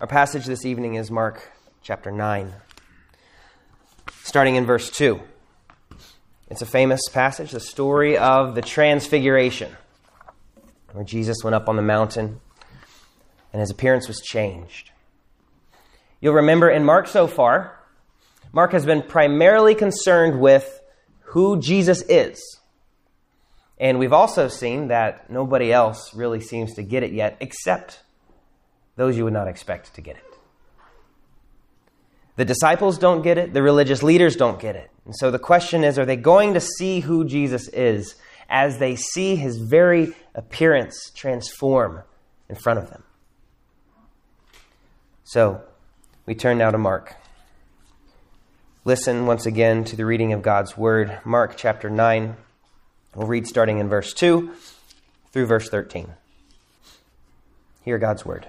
Our passage this evening is Mark chapter 9, starting in verse 2. It's a famous passage, the story of the Transfiguration, where Jesus went up on the mountain and his appearance was changed. You'll remember in Mark so far, Mark has been primarily concerned with who Jesus is. And we've also seen that nobody else really seems to get it yet, except those you would not expect to get it. The disciples don't get it, the religious leaders don't get it. And so the question is are they going to see who Jesus is as they see his very appearance transform in front of them? So we turn now to Mark. Listen once again to the reading of God's word, Mark chapter 9. We'll read starting in verse 2 through verse 13. Hear God's word.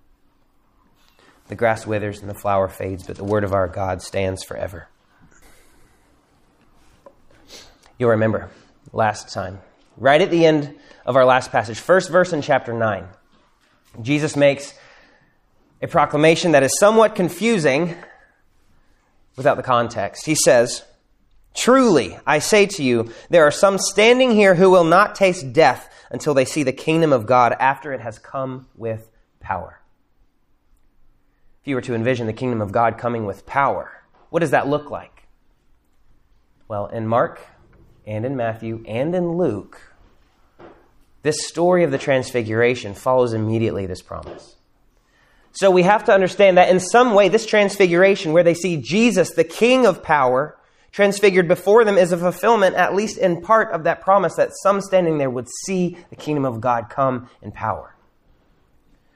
The grass withers and the flower fades, but the word of our God stands forever. You'll remember last time, right at the end of our last passage, first verse in chapter 9, Jesus makes a proclamation that is somewhat confusing without the context. He says, Truly, I say to you, there are some standing here who will not taste death until they see the kingdom of God after it has come with power. If you were to envision the kingdom of God coming with power, what does that look like? Well, in Mark and in Matthew and in Luke, this story of the transfiguration follows immediately this promise. So we have to understand that in some way, this transfiguration, where they see Jesus, the King of power, transfigured before them, is a fulfillment, at least in part, of that promise that some standing there would see the kingdom of God come in power.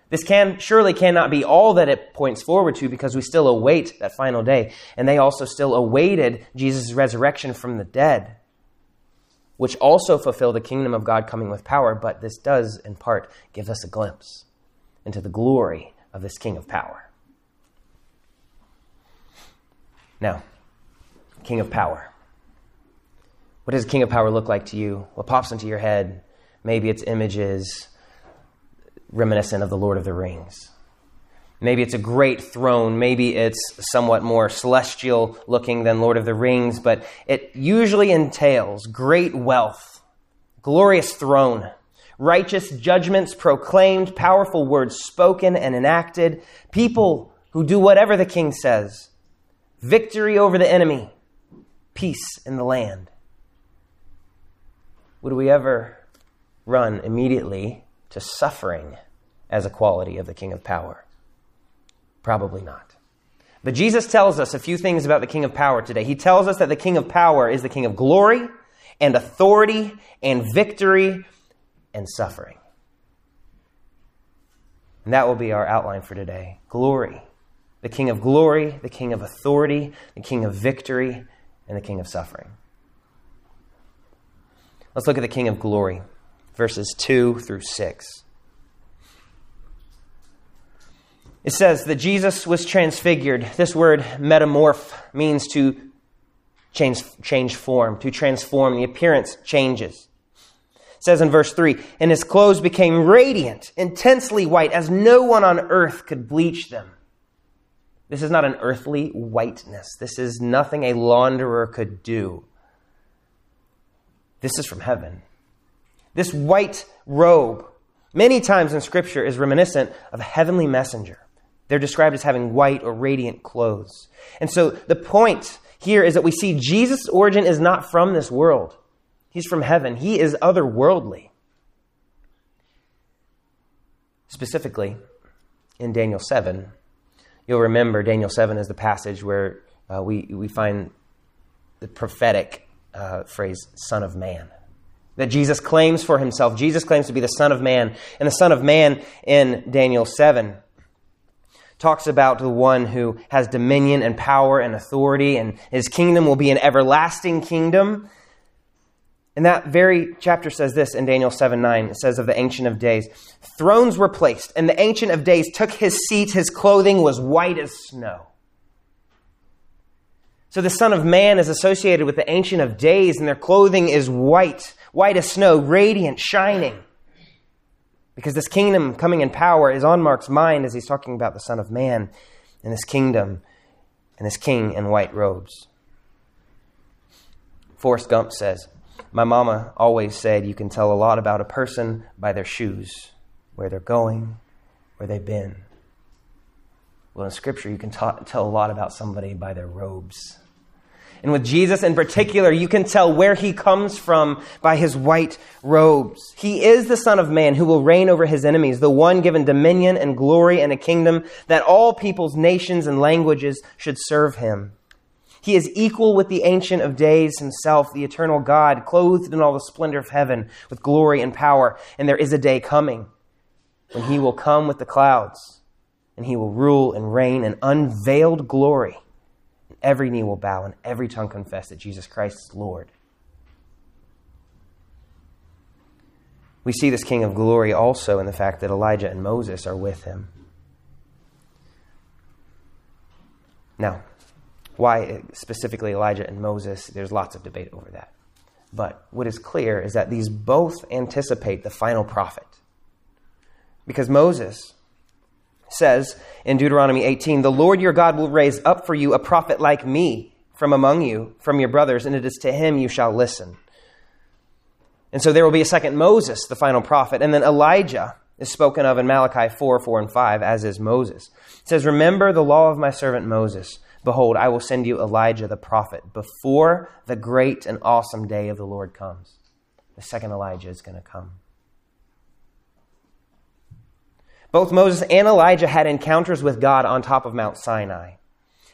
This can surely cannot be all that it points forward to because we still await that final day. And they also still awaited Jesus' resurrection from the dead, which also fulfill the kingdom of God coming with power. But this does, in part, give us a glimpse into the glory of this King of power. Now, King of power. What does King of power look like to you? What pops into your head? Maybe it's images reminiscent of the Lord of the Rings. Maybe it's a great throne. Maybe it's somewhat more celestial looking than Lord of the Rings, but it usually entails great wealth, glorious throne, righteous judgments proclaimed, powerful words spoken and enacted, people who do whatever the king says, victory over the enemy, peace in the land. Would we ever run immediately to suffering as a quality of the King of Power? Probably not. But Jesus tells us a few things about the King of Power today. He tells us that the King of Power is the King of glory and authority and victory and suffering. And that will be our outline for today glory. The King of glory, the King of authority, the King of victory, and the King of suffering. Let's look at the King of glory verses 2 through 6. It says that Jesus was transfigured. This word metamorph means to change, change form, to transform. The appearance changes. It says in verse 3 And his clothes became radiant, intensely white, as no one on earth could bleach them. This is not an earthly whiteness. This is nothing a launderer could do. This is from heaven. This white robe, many times in Scripture, is reminiscent of a heavenly messenger. They're described as having white or radiant clothes. And so the point here is that we see Jesus' origin is not from this world. He's from heaven. He is otherworldly. Specifically, in Daniel 7, you'll remember Daniel 7 is the passage where uh, we, we find the prophetic uh, phrase, Son of Man. That Jesus claims for himself. Jesus claims to be the Son of Man. And the Son of Man in Daniel 7 talks about the one who has dominion and power and authority, and his kingdom will be an everlasting kingdom. And that very chapter says this in Daniel 7 9. It says of the Ancient of Days Thrones were placed, and the Ancient of Days took his seat. His clothing was white as snow. So the Son of Man is associated with the Ancient of Days, and their clothing is white, white as snow, radiant, shining. Because this kingdom coming in power is on Mark's mind as he's talking about the Son of Man and this kingdom and this king in white robes. Forrest Gump says, My mama always said you can tell a lot about a person by their shoes, where they're going, where they've been. Well, in Scripture, you can tell a lot about somebody by their robes. And with Jesus in particular, you can tell where he comes from by his white robes. He is the Son of Man who will reign over his enemies, the one given dominion and glory and a kingdom that all peoples, nations, and languages should serve him. He is equal with the Ancient of Days himself, the eternal God, clothed in all the splendor of heaven with glory and power. And there is a day coming when he will come with the clouds and he will rule and reign in unveiled glory every knee will bow and every tongue confess that Jesus Christ is Lord. We see this King of glory also in the fact that Elijah and Moses are with him. Now, why specifically Elijah and Moses? There's lots of debate over that. But what is clear is that these both anticipate the final prophet. Because Moses says in Deuteronomy 18, The Lord your God will raise up for you a prophet like me from among you, from your brothers, and it is to him you shall listen. And so there will be a second Moses, the final prophet, and then Elijah is spoken of in Malachi 4, 4, and 5, as is Moses. It says, Remember the law of my servant Moses. Behold, I will send you Elijah the prophet before the great and awesome day of the Lord comes. The second Elijah is going to come. Both Moses and Elijah had encounters with God on top of Mount Sinai.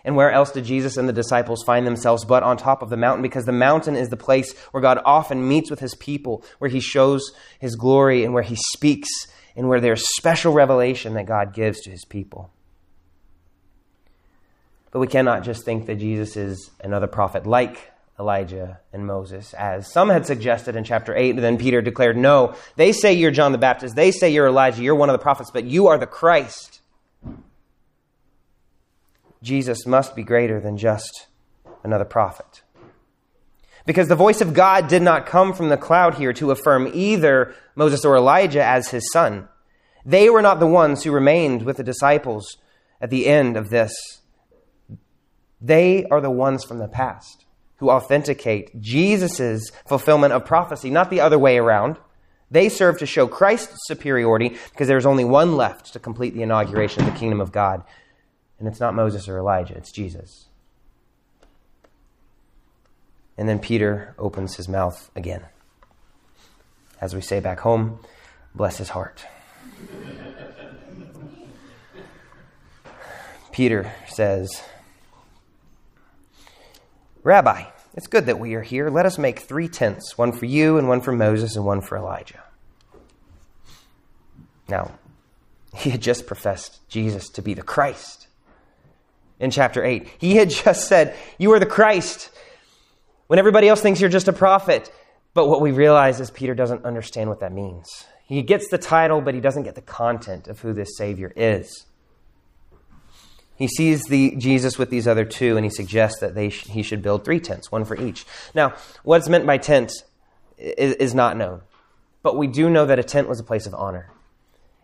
And where else did Jesus and the disciples find themselves but on top of the mountain? Because the mountain is the place where God often meets with his people, where he shows his glory and where he speaks, and where there's special revelation that God gives to his people. But we cannot just think that Jesus is another prophet like Elijah and Moses, as some had suggested in chapter 8. And then Peter declared, No, they say you're John the Baptist. They say you're Elijah. You're one of the prophets, but you are the Christ. Jesus must be greater than just another prophet. Because the voice of God did not come from the cloud here to affirm either Moses or Elijah as his son. They were not the ones who remained with the disciples at the end of this. They are the ones from the past who authenticate Jesus' fulfillment of prophecy, not the other way around. They serve to show Christ's superiority because there's only one left to complete the inauguration of the kingdom of God. And it's not Moses or Elijah, it's Jesus. And then Peter opens his mouth again. As we say back home, bless his heart. Peter says, Rabbi, it's good that we are here. Let us make three tents one for you, and one for Moses, and one for Elijah. Now, he had just professed Jesus to be the Christ in chapter 8. He had just said, You are the Christ, when everybody else thinks you're just a prophet. But what we realize is Peter doesn't understand what that means. He gets the title, but he doesn't get the content of who this Savior is. He sees the Jesus with these other two, and he suggests that they sh- he should build three tents, one for each. Now, what's meant by tent is, is not known, but we do know that a tent was a place of honor.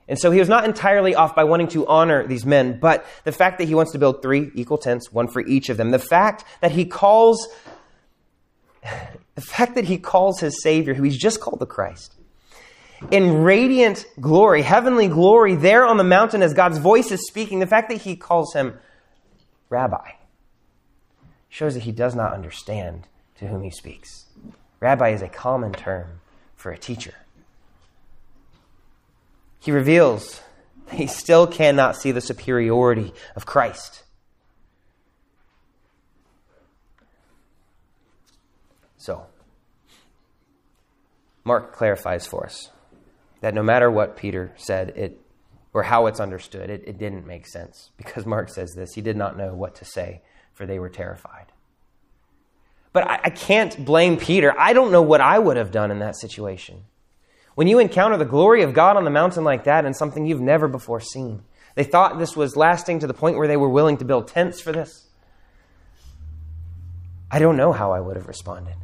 And so he was not entirely off by wanting to honor these men, but the fact that he wants to build three equal tents, one for each of them, the fact that he calls the fact that he calls his Savior, who he's just called the Christ, in radiant glory, heavenly glory, there on the mountain as God's voice is speaking, the fact that he calls him Rabbi shows that he does not understand to whom he speaks. Rabbi is a common term for a teacher. He reveals that he still cannot see the superiority of Christ. So, Mark clarifies for us that no matter what Peter said, it or how it's understood, it, it didn't make sense. Because Mark says this, he did not know what to say, for they were terrified. But I, I can't blame Peter. I don't know what I would have done in that situation. When you encounter the glory of God on the mountain like that and something you've never before seen, they thought this was lasting to the point where they were willing to build tents for this. I don't know how I would have responded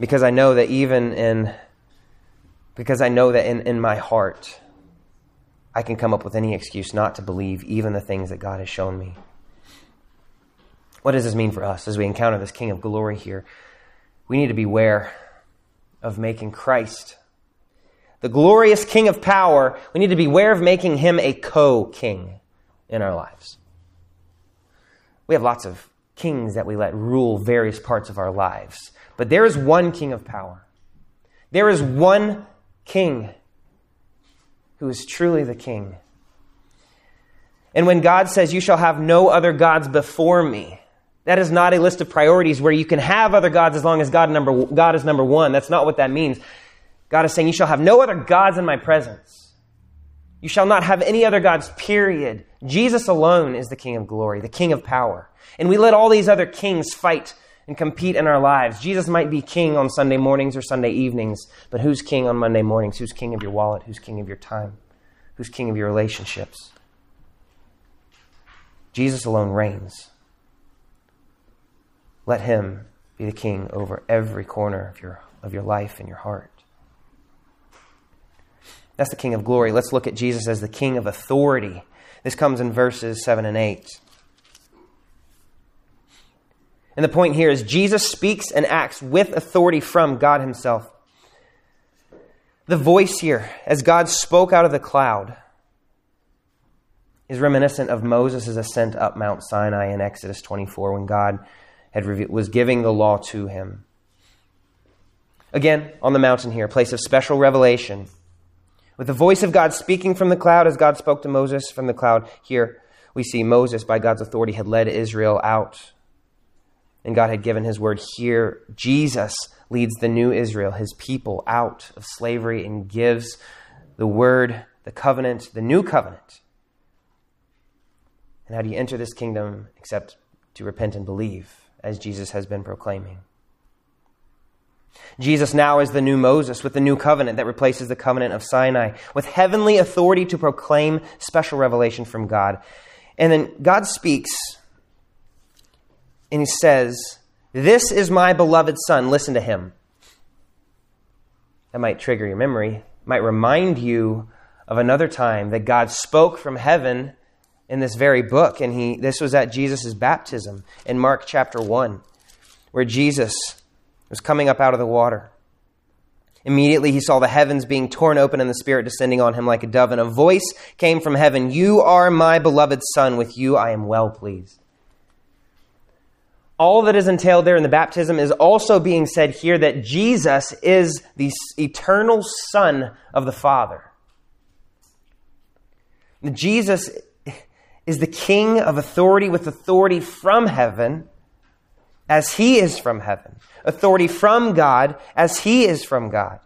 because I know that even in because I know that in, in my heart I can come up with any excuse not to believe even the things that God has shown me. What does this mean for us as we encounter this King of glory here? We need to beware of making Christ the glorious King of power. We need to beware of making him a co king in our lives. We have lots of kings that we let rule various parts of our lives. But there is one king of power. There is one king who is truly the king. And when God says, You shall have no other gods before me, that is not a list of priorities where you can have other gods as long as God, number, God is number one. That's not what that means. God is saying, You shall have no other gods in my presence. You shall not have any other gods, period. Jesus alone is the King of glory, the King of power. And we let all these other kings fight and compete in our lives. Jesus might be king on Sunday mornings or Sunday evenings, but who's king on Monday mornings? Who's king of your wallet? Who's king of your time? Who's king of your relationships? Jesus alone reigns. Let him be the king over every corner of your, of your life and your heart. That's the king of glory. Let's look at Jesus as the king of authority. This comes in verses 7 and 8. And the point here is Jesus speaks and acts with authority from God Himself. The voice here, as God spoke out of the cloud, is reminiscent of Moses' ascent up Mount Sinai in Exodus 24 when God had was giving the law to him. Again, on the mountain here, a place of special revelation. With the voice of God speaking from the cloud as God spoke to Moses from the cloud, here we see Moses, by God's authority, had led Israel out and God had given his word here. Jesus leads the new Israel, his people, out of slavery and gives the word, the covenant, the new covenant. And how do you enter this kingdom except to repent and believe, as Jesus has been proclaiming? Jesus now is the new Moses with the new covenant that replaces the covenant of Sinai, with heavenly authority to proclaim special revelation from God. And then God speaks and he says, This is my beloved son, listen to him. That might trigger your memory, might remind you of another time that God spoke from heaven in this very book. And he, this was at Jesus' baptism in Mark chapter 1, where Jesus was coming up out of the water. Immediately he saw the heavens being torn open and the Spirit descending on him like a dove, and a voice came from heaven You are my beloved Son, with you I am well pleased all that is entailed there in the baptism is also being said here that Jesus is the eternal Son of the Father. Jesus is the King of authority with authority from heaven as he is from heaven, authority from God as he is from God.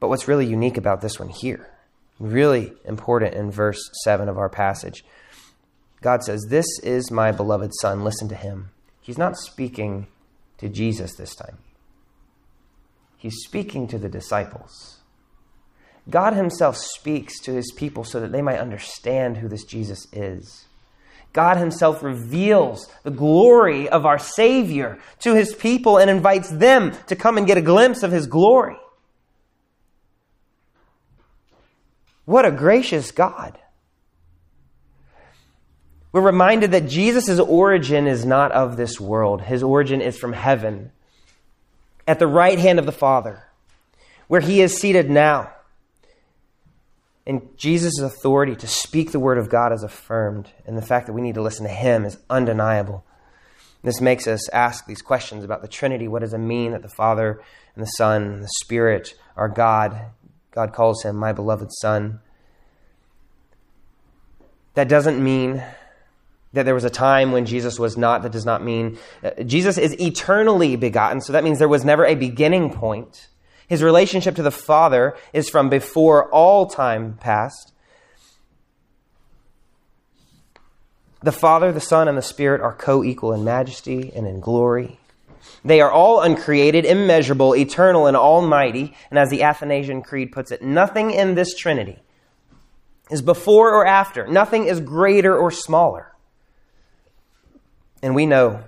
But what's really unique about this one here, really important in verse 7 of our passage, God says, This is my beloved Son, listen to him. He's not speaking to Jesus this time, he's speaking to the disciples. God Himself speaks to His people so that they might understand who this Jesus is. God Himself reveals the glory of our Savior to His people and invites them to come and get a glimpse of His glory. What a gracious God. We're reminded that Jesus' origin is not of this world. His origin is from heaven, at the right hand of the Father, where he is seated now. And Jesus' authority to speak the word of God is affirmed, and the fact that we need to listen to him is undeniable. This makes us ask these questions about the Trinity. What does it mean that the Father and the Son and the Spirit are God? God calls him my beloved Son. That doesn't mean that there was a time when Jesus was not. That does not mean uh, Jesus is eternally begotten, so that means there was never a beginning point. His relationship to the Father is from before all time past. The Father, the Son, and the Spirit are co equal in majesty and in glory. They are all uncreated, immeasurable, eternal, and almighty. And as the Athanasian Creed puts it, nothing in this Trinity is before or after, nothing is greater or smaller. And we know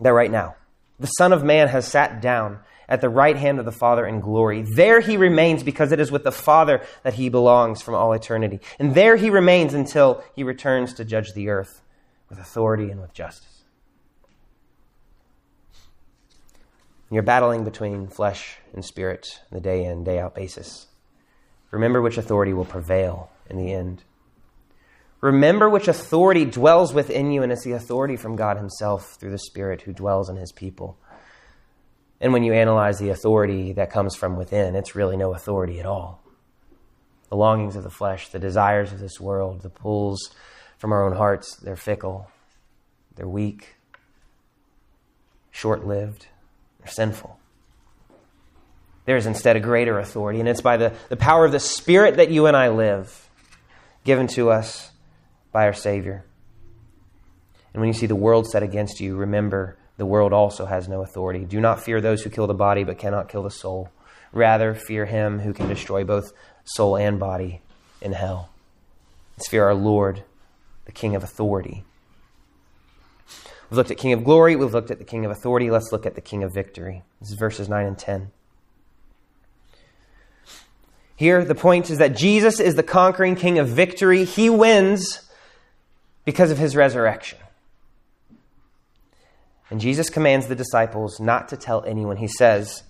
that right now, the Son of Man has sat down at the right hand of the Father in glory. There he remains because it is with the Father that he belongs from all eternity. And there he remains until he returns to judge the earth with authority and with justice. You're battling between flesh and spirit on the day in, day out basis. Remember which authority will prevail in the end. Remember which authority dwells within you, and it's the authority from God Himself through the Spirit who dwells in His people. And when you analyze the authority that comes from within, it's really no authority at all. The longings of the flesh, the desires of this world, the pulls from our own hearts, they're fickle, they're weak, short lived, they're sinful. There is instead a greater authority, and it's by the, the power of the Spirit that you and I live, given to us by our Savior. And when you see the world set against you, remember the world also has no authority. Do not fear those who kill the body but cannot kill the soul. Rather, fear him who can destroy both soul and body in hell. Let's fear our Lord, the King of authority. We've looked at King of glory, we've looked at the King of authority. Let's look at the King of victory. This is verses 9 and 10. Here, the point is that Jesus is the conquering King of victory. He wins because of his resurrection. And Jesus commands the disciples not to tell anyone. He says,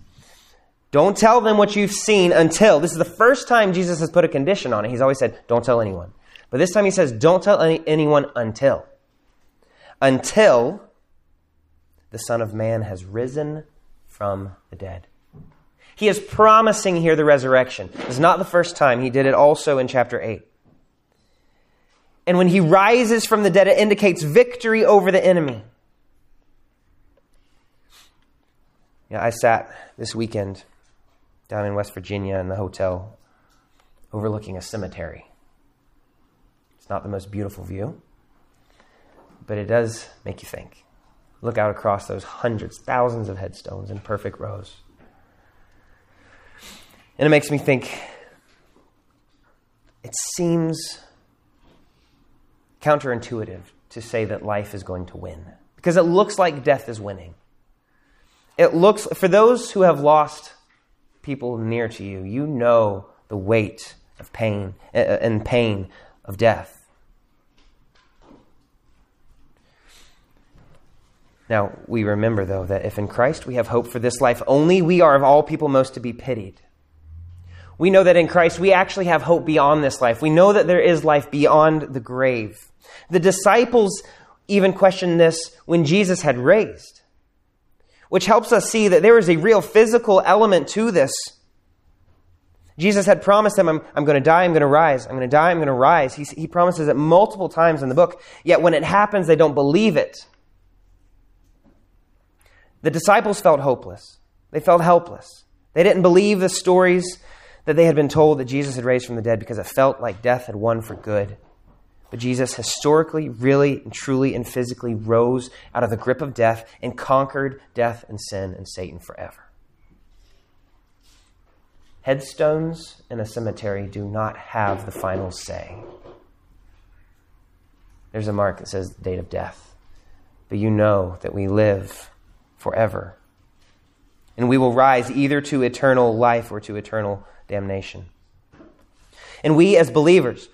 Don't tell them what you've seen until. This is the first time Jesus has put a condition on it. He's always said, Don't tell anyone. But this time he says, Don't tell any, anyone until. Until the Son of Man has risen from the dead. He is promising here the resurrection. This is not the first time. He did it also in chapter 8. And when he rises from the dead, it indicates victory over the enemy. Yeah, I sat this weekend down in West Virginia in the hotel overlooking a cemetery. It's not the most beautiful view, but it does make you think. Look out across those hundreds, thousands of headstones in perfect rows. And it makes me think it seems counterintuitive to say that life is going to win because it looks like death is winning. It looks, for those who have lost people near to you, you know the weight of pain uh, uh, and pain of death. Now, we remember, though, that if in Christ we have hope for this life only, we are of all people most to be pitied. We know that in Christ we actually have hope beyond this life. We know that there is life beyond the grave. The disciples even questioned this when Jesus had raised, which helps us see that there is a real physical element to this. Jesus had promised them, I'm, I'm going to die, I'm going to rise. I'm going to die, I'm going to rise. He, he promises it multiple times in the book, yet when it happens, they don't believe it. The disciples felt hopeless. They felt helpless. They didn't believe the stories that they had been told that Jesus had raised from the dead because it felt like death had won for good. But Jesus historically, really, and truly, and physically rose out of the grip of death and conquered death and sin and Satan forever. Headstones in a cemetery do not have the final say. There's a mark that says the date of death. But you know that we live forever. And we will rise either to eternal life or to eternal damnation. And we as believers,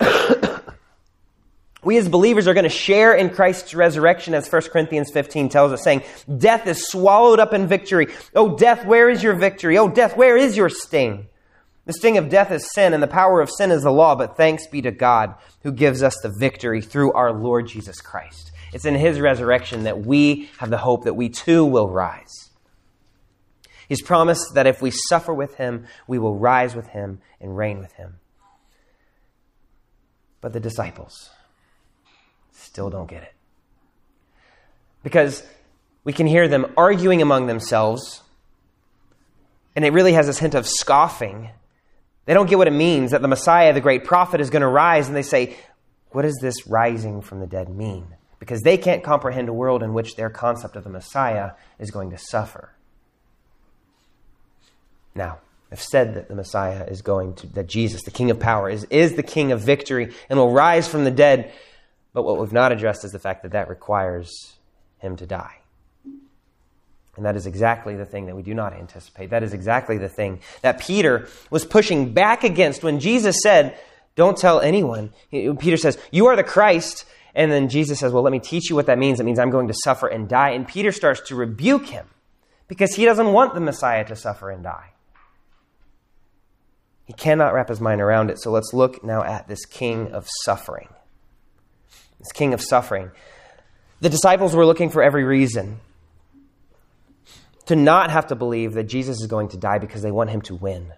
we as believers are going to share in Christ's resurrection, as 1 Corinthians 15 tells us, saying, Death is swallowed up in victory. Oh, death, where is your victory? Oh, death, where is your sting? The sting of death is sin, and the power of sin is the law, but thanks be to God who gives us the victory through our Lord Jesus Christ. It's in his resurrection that we have the hope that we too will rise. He's promised that if we suffer with him, we will rise with him and reign with him. But the disciples, still don't get it. Because we can hear them arguing among themselves, and it really has this hint of scoffing. They don't get what it means that the Messiah, the great prophet, is going to rise, and they say, What does this rising from the dead mean? Because they can't comprehend a world in which their concept of the Messiah is going to suffer. Now, I've said that the Messiah is going to, that Jesus, the King of power, is, is the King of victory and will rise from the dead. But what we've not addressed is the fact that that requires him to die. And that is exactly the thing that we do not anticipate. That is exactly the thing that Peter was pushing back against when Jesus said, Don't tell anyone. Peter says, You are the Christ. And then Jesus says, Well, let me teach you what that means. It means I'm going to suffer and die. And Peter starts to rebuke him because he doesn't want the Messiah to suffer and die. He cannot wrap his mind around it. So let's look now at this king of suffering this king of suffering. The disciples were looking for every reason to not have to believe that Jesus is going to die because they want him to win.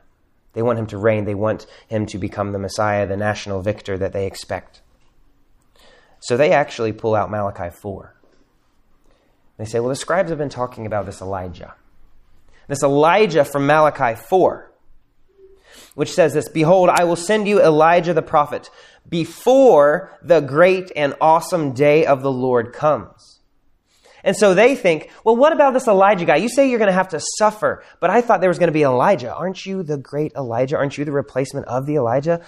They want him to reign. They want him to become the Messiah, the national victor that they expect. So they actually pull out Malachi 4. They say, well, the scribes have been talking about this Elijah. This Elijah from Malachi 4, which says this Behold, I will send you Elijah the prophet before the great and awesome day of the Lord comes. And so they think, well, what about this Elijah guy? You say you're going to have to suffer, but I thought there was going to be Elijah. Aren't you the great Elijah? Aren't you the replacement of the Elijah?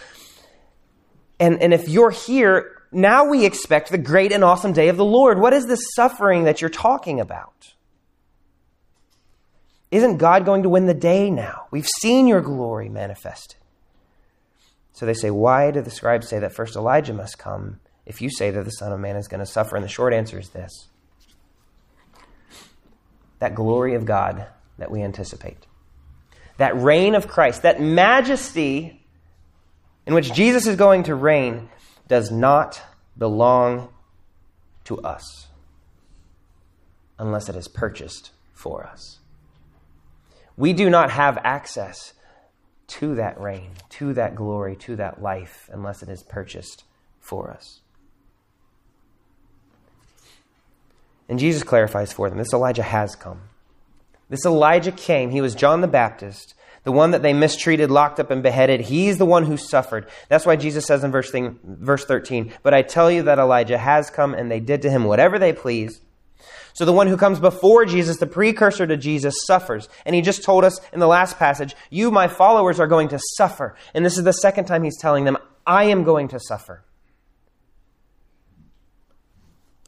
And, and if you're here, now we expect the great and awesome day of the Lord. What is this suffering that you're talking about? Isn't God going to win the day now? We've seen your glory manifested. So they say, Why do the scribes say that first Elijah must come if you say that the Son of Man is going to suffer? And the short answer is this that glory of God that we anticipate, that reign of Christ, that majesty in which Jesus is going to reign, does not belong to us unless it is purchased for us. We do not have access to that reign, to that glory, to that life, unless it is purchased for us. And Jesus clarifies for them this Elijah has come. This Elijah came. He was John the Baptist, the one that they mistreated, locked up, and beheaded. He's the one who suffered. That's why Jesus says in verse, verse 13, But I tell you that Elijah has come, and they did to him whatever they pleased so the one who comes before Jesus, the precursor to Jesus, suffers. And he just told us in the last passage, You, my followers, are going to suffer. And this is the second time he's telling them, I am going to suffer.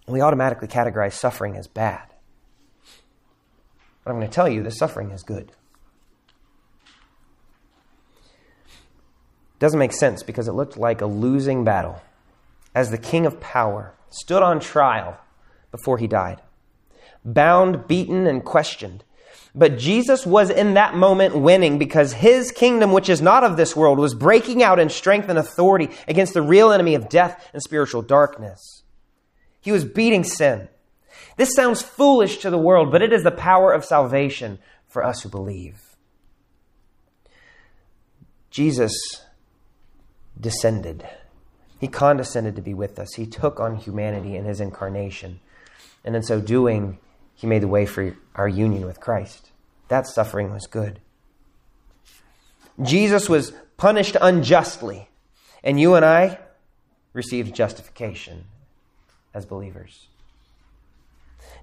we automatically categorize suffering as bad. But I'm going to tell you, the suffering is good. Doesn't make sense because it looked like a losing battle as the king of power stood on trial before he died bound, beaten, and questioned. But Jesus was in that moment winning because his kingdom, which is not of this world, was breaking out in strength and authority against the real enemy of death and spiritual darkness. He was beating sin. This sounds foolish to the world, but it is the power of salvation for us who believe. Jesus descended. He condescended to be with us. He took on humanity in his incarnation. And in so doing, he made the way for our union with Christ. That suffering was good. Jesus was punished unjustly, and you and I received justification as believers.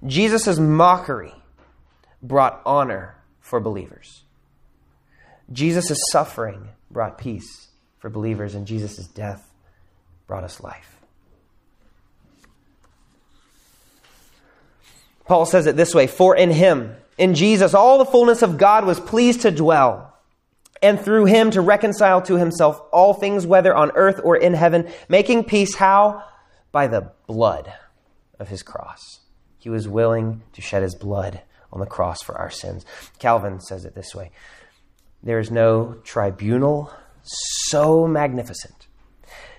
Jesus' mockery brought honor for believers. Jesus' suffering brought peace for believers, and Jesus' death brought us life. Paul says it this way For in him, in Jesus, all the fullness of God was pleased to dwell, and through him to reconcile to himself all things, whether on earth or in heaven, making peace how? By the blood of his cross. He was willing to shed his blood on the cross for our sins. Calvin says it this way There is no tribunal so magnificent.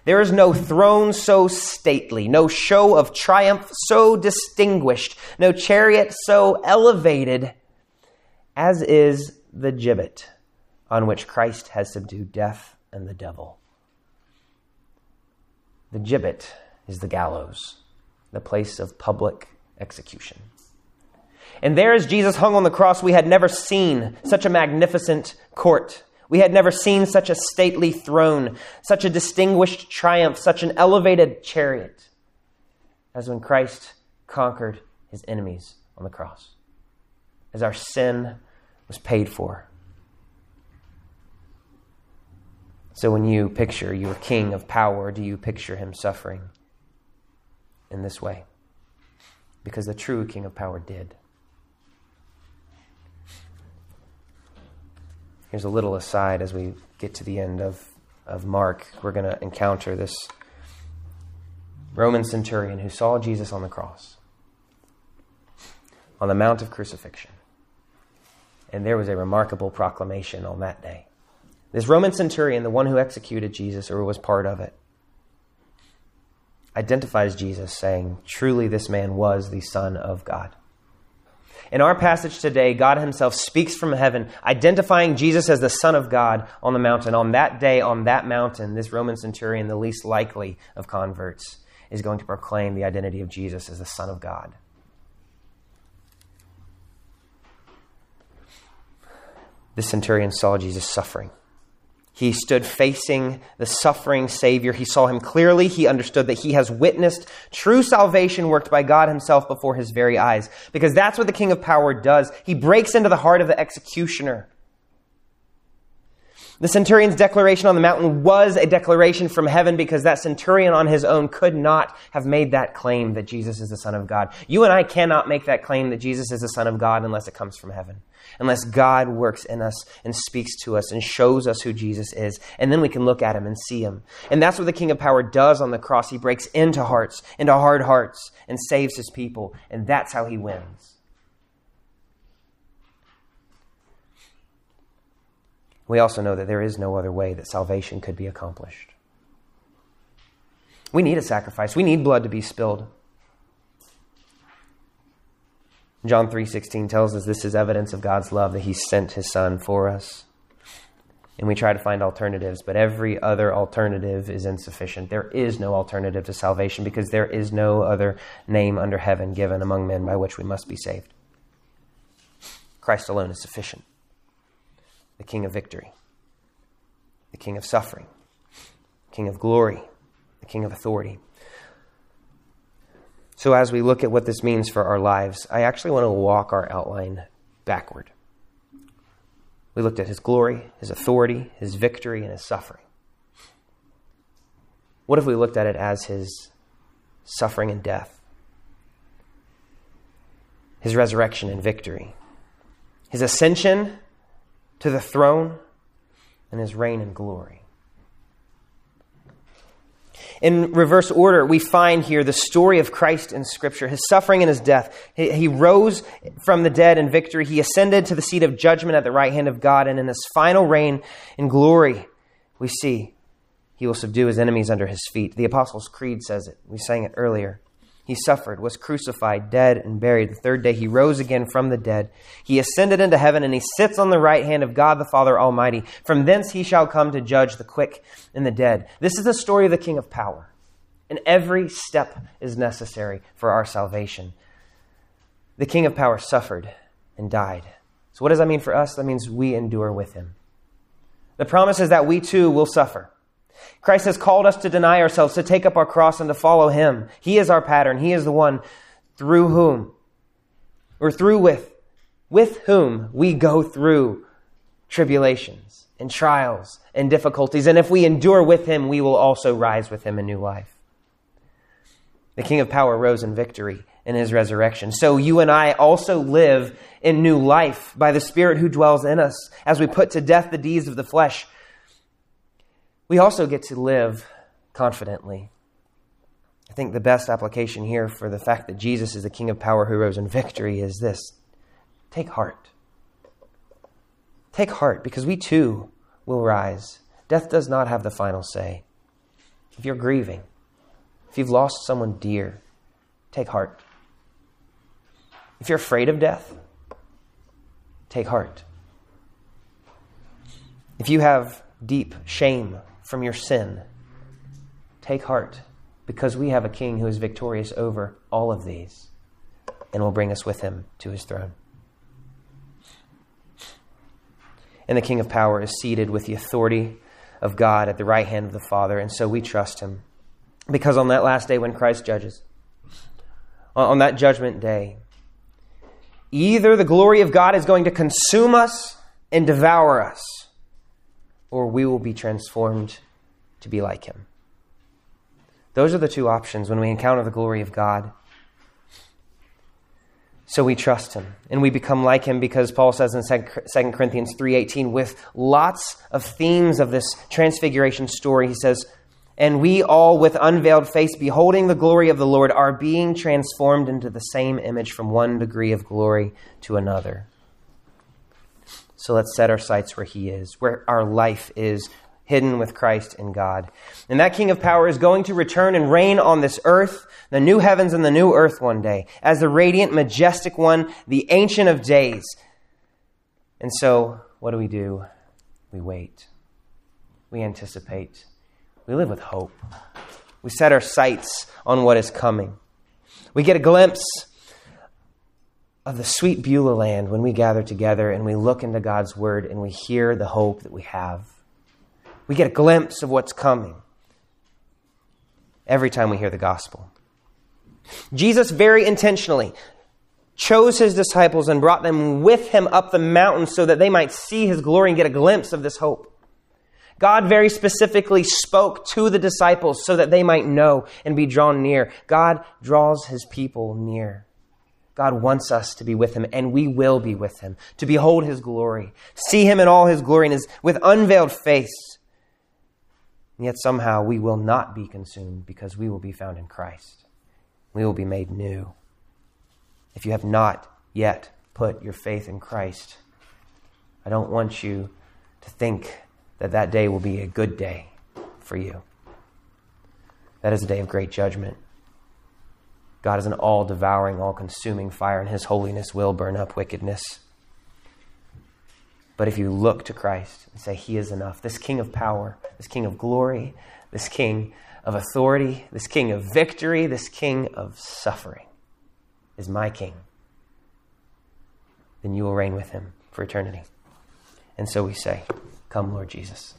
There is no throne so stately, no show of triumph so distinguished, no chariot so elevated as is the gibbet on which Christ has subdued death and the devil. The gibbet is the gallows, the place of public execution. And there, as Jesus hung on the cross, we had never seen such a magnificent court. We had never seen such a stately throne, such a distinguished triumph, such an elevated chariot as when Christ conquered his enemies on the cross, as our sin was paid for. So when you picture your king of power, do you picture him suffering in this way? Because the true king of power did. Here's a little aside as we get to the end of, of Mark. We're going to encounter this Roman centurion who saw Jesus on the cross, on the Mount of Crucifixion. And there was a remarkable proclamation on that day. This Roman centurion, the one who executed Jesus or was part of it, identifies Jesus, saying, Truly, this man was the Son of God. In our passage today, God Himself speaks from heaven, identifying Jesus as the Son of God on the mountain. On that day, on that mountain, this Roman centurion, the least likely of converts, is going to proclaim the identity of Jesus as the Son of God. The centurion saw Jesus suffering. He stood facing the suffering Savior. He saw him clearly. He understood that he has witnessed true salvation worked by God himself before his very eyes. Because that's what the King of Power does. He breaks into the heart of the executioner. The centurion's declaration on the mountain was a declaration from heaven because that centurion on his own could not have made that claim that Jesus is the Son of God. You and I cannot make that claim that Jesus is the Son of God unless it comes from heaven. Unless God works in us and speaks to us and shows us who Jesus is. And then we can look at him and see him. And that's what the King of Power does on the cross. He breaks into hearts, into hard hearts, and saves his people. And that's how he wins. We also know that there is no other way that salvation could be accomplished. We need a sacrifice. We need blood to be spilled. John 3:16 tells us this is evidence of God's love that he sent his son for us. And we try to find alternatives, but every other alternative is insufficient. There is no alternative to salvation because there is no other name under heaven given among men by which we must be saved. Christ alone is sufficient the King of victory, the King of suffering, King of glory, the King of authority. So, as we look at what this means for our lives, I actually want to walk our outline backward. We looked at his glory, his authority, his victory, and his suffering. What if we looked at it as his suffering and death, his resurrection and victory, his ascension to the throne and his reign and glory. In reverse order, we find here the story of Christ in Scripture, his suffering and his death. He, he, rose from the dead in victory. He ascended to the seat of judgment at the right hand of God. And in his final reign in glory, we see he will subdue his enemies under his feet. The Apostles' Creed says it. We sang it earlier. He suffered, was crucified, dead, and buried. The third day he rose again from the dead. He ascended into heaven, and he sits on the right hand of God the Father Almighty. From thence he shall come to judge the quick and the dead. This is the story of the King of power. And every step is necessary for our salvation. The King of power suffered and died. So, what does that mean for us? That means we endure with him. The promise is that we too will suffer. Christ has called us to deny ourselves, to take up our cross, and to follow Him. He is our pattern. He is the one through whom, or through with, with whom we go through tribulations and trials and difficulties. And if we endure with him, we will also rise with him in new life. The King of Power rose in victory in his resurrection. So you and I also live in new life by the Spirit who dwells in us as we put to death the deeds of the flesh. We also get to live confidently. I think the best application here for the fact that Jesus is the King of Power who rose in victory is this take heart. Take heart because we too will rise. Death does not have the final say. If you're grieving, if you've lost someone dear, take heart. If you're afraid of death, take heart. If you have deep shame from your sin, take heart because we have a king who is victorious over all of these and will bring us with him to his throne. And the King of Power is seated with the authority of God at the right hand of the Father, and so we trust him. Because on that last day when Christ judges, on that judgment day, either the glory of God is going to consume us and devour us, or we will be transformed to be like him. Those are the two options when we encounter the glory of God. So we trust him and we become like him because Paul says in 2 Corinthians 3:18 with lots of themes of this transfiguration story he says and we all, with unveiled face, beholding the glory of the Lord, are being transformed into the same image from one degree of glory to another. So let's set our sights where He is, where our life is hidden with Christ in God. And that King of power is going to return and reign on this earth, the new heavens and the new earth one day, as the radiant, majestic one, the Ancient of Days. And so, what do we do? We wait, we anticipate we live with hope. We set our sights on what is coming. We get a glimpse of the sweet Beulah land when we gather together and we look into God's word and we hear the hope that we have. We get a glimpse of what's coming every time we hear the gospel. Jesus very intentionally chose his disciples and brought them with him up the mountain so that they might see his glory and get a glimpse of this hope. God very specifically spoke to the disciples so that they might know and be drawn near. God draws his people near. God wants us to be with him, and we will be with him, to behold his glory, see him in all his glory, and his, with unveiled face. And yet somehow we will not be consumed because we will be found in Christ. We will be made new. If you have not yet put your faith in Christ, I don't want you to think that that day will be a good day for you. That is a day of great judgment. God is an all devouring, all consuming fire, and His holiness will burn up wickedness. But if you look to Christ and say, He is enough, this King of power, this King of glory, this King of authority, this King of victory, this King of suffering is my King, then you will reign with Him for eternity. And so we say, Come, Lord Jesus.